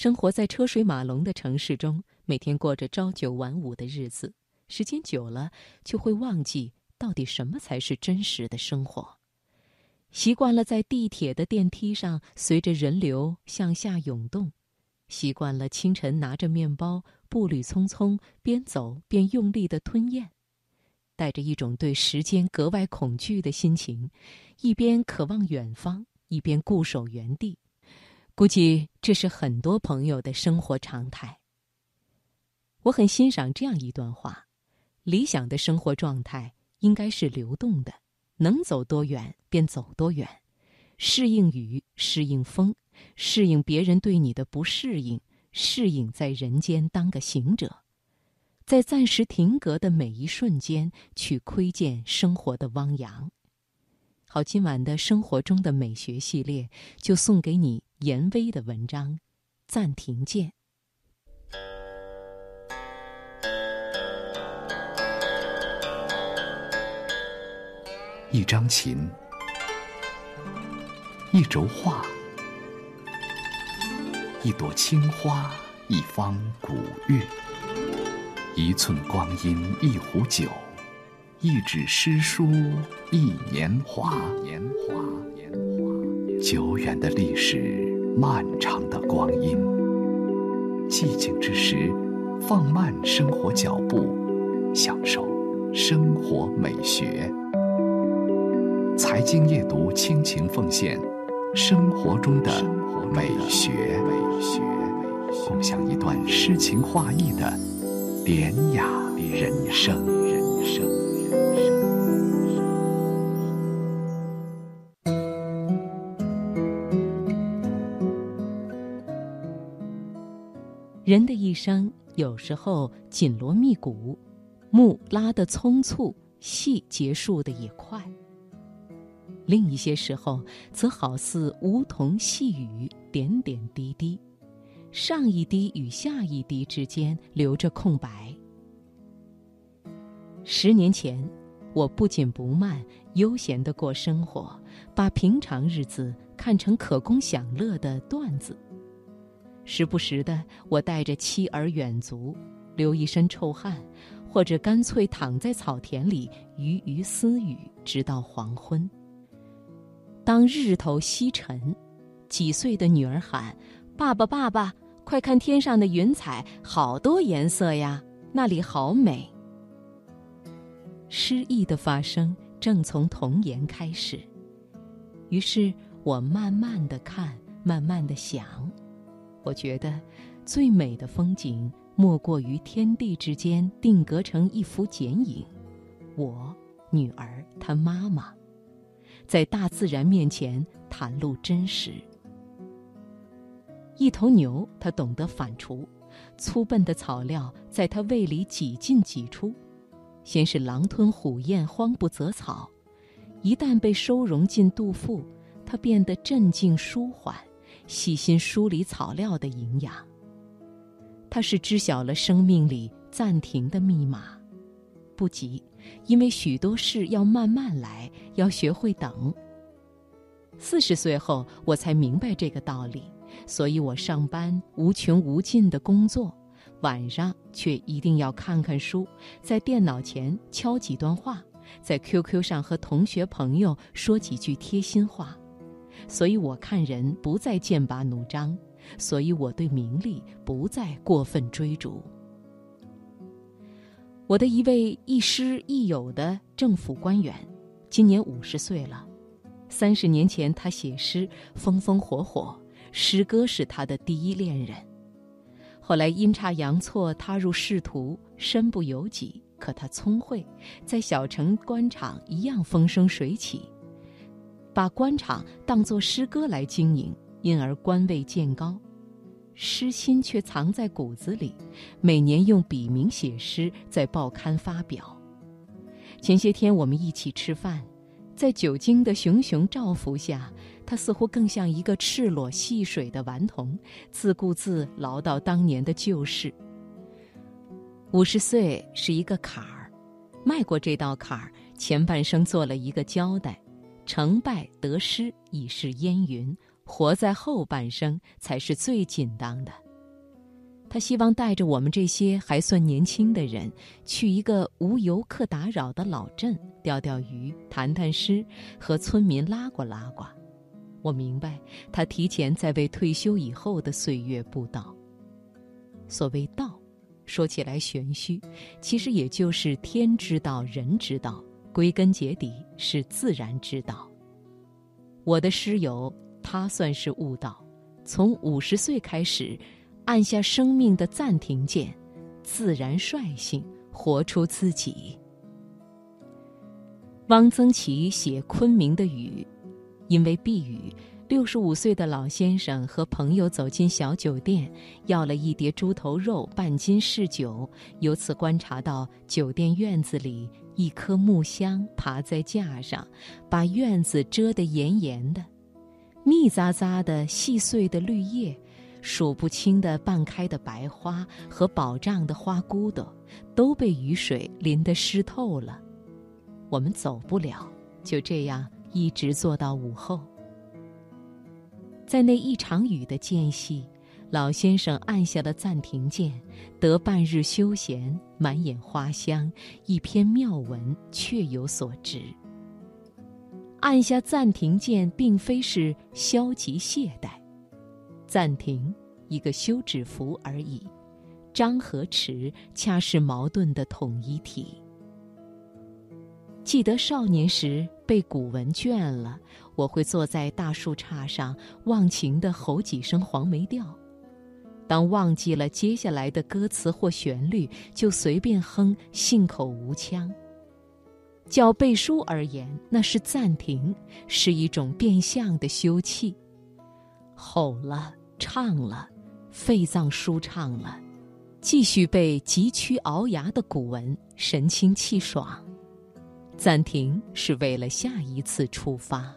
生活在车水马龙的城市中，每天过着朝九晚五的日子，时间久了就会忘记到底什么才是真实的生活。习惯了在地铁的电梯上随着人流向下涌动，习惯了清晨拿着面包步履匆匆，边走边用力的吞咽，带着一种对时间格外恐惧的心情，一边渴望远方，一边固守原地。估计这是很多朋友的生活常态。我很欣赏这样一段话：理想的生活状态应该是流动的。能走多远便走多远，适应雨，适应风，适应别人对你的不适应，适应在人间当个行者，在暂时停格的每一瞬间去窥见生活的汪洋。好，今晚的生活中的美学系列就送给你严威的文章，《暂停键》。一张琴，一轴画，一朵青花，一方古月，一寸光阴，一壶酒，一纸诗书，一年华。年华，年华，久远的历史，漫长的光阴。寂静之时，放慢生活脚步，享受生活美学。财经夜读，倾情奉献生活中的美学，美学共享一段诗情画意的典雅人生。人生人的一生，有时候紧锣密鼓，幕拉得匆促，戏结束的也快。另一些时候，则好似梧桐细雨，点点滴滴，上一滴与下一滴之间留着空白。十年前，我不紧不慢、悠闲的过生活，把平常日子看成可供享乐的段子。时不时的，我带着妻儿远足，流一身臭汗，或者干脆躺在草田里鱼鱼私语，直到黄昏。当日头西沉，几岁的女儿喊：“爸爸，爸爸，快看天上的云彩，好多颜色呀，那里好美。”诗意的发生正从童言开始，于是我慢慢的看，慢慢的想，我觉得最美的风景莫过于天地之间定格成一幅剪影，我女儿她妈妈。在大自然面前袒露真实。一头牛，它懂得反刍，粗笨的草料在它胃里挤进挤出，先是狼吞虎咽，慌不择草，一旦被收容进肚腹，它变得镇静舒缓，细心梳理草料的营养。它是知晓了生命里暂停的密码，不急。因为许多事要慢慢来，要学会等。四十岁后，我才明白这个道理，所以我上班无穷无尽的工作，晚上却一定要看看书，在电脑前敲几段话，在 QQ 上和同学朋友说几句贴心话。所以我看人不再剑拔弩张，所以我对名利不再过分追逐。我的一位亦师亦友的政府官员，今年五十岁了。三十年前，他写诗风风火火，诗歌是他的第一恋人。后来阴差阳错踏入仕途，身不由己。可他聪慧，在小城官场一样风生水起，把官场当作诗歌来经营，因而官位渐高。诗心却藏在骨子里，每年用笔名写诗，在报刊发表。前些天我们一起吃饭，在酒精的熊熊照拂下，他似乎更像一个赤裸戏水的顽童，自顾自唠叨当年的旧事。五十岁是一个坎儿，迈过这道坎儿，前半生做了一个交代，成败得失已是烟云。活在后半生才是最紧当的。他希望带着我们这些还算年轻的人，去一个无游客打扰的老镇钓钓鱼、谈谈诗，和村民拉呱拉呱。我明白，他提前在为退休以后的岁月布道。所谓道，说起来玄虚，其实也就是天之道、人之道，归根结底是自然之道。我的师友，他算是悟道，从五十岁开始。按下生命的暂停键，自然率性活出自己。汪曾祺写昆明的雨，因为避雨，六十五岁的老先生和朋友走进小酒店，要了一碟猪头肉、半斤柿酒，由此观察到酒店院子里一棵木香爬在架上，把院子遮得严严的，密匝匝的细碎的绿叶。数不清的半开的白花和饱胀的花骨朵，都被雨水淋得湿透了。我们走不了，就这样一直坐到午后。在那一场雨的间隙，老先生按下了暂停键，得半日休闲，满眼花香，一篇妙文，确有所值。按下暂停键，并非是消极懈怠。暂停，一个休止符而已。张和弛恰是矛盾的统一体。记得少年时被古文倦了，我会坐在大树杈上忘情地吼几声黄梅调。当忘记了接下来的歌词或旋律，就随便哼，信口无腔。叫背书而言，那是暂停，是一种变相的休憩。吼了。唱了，肺脏舒畅了，继续背急曲熬牙的古文，神清气爽。暂停是为了下一次出发。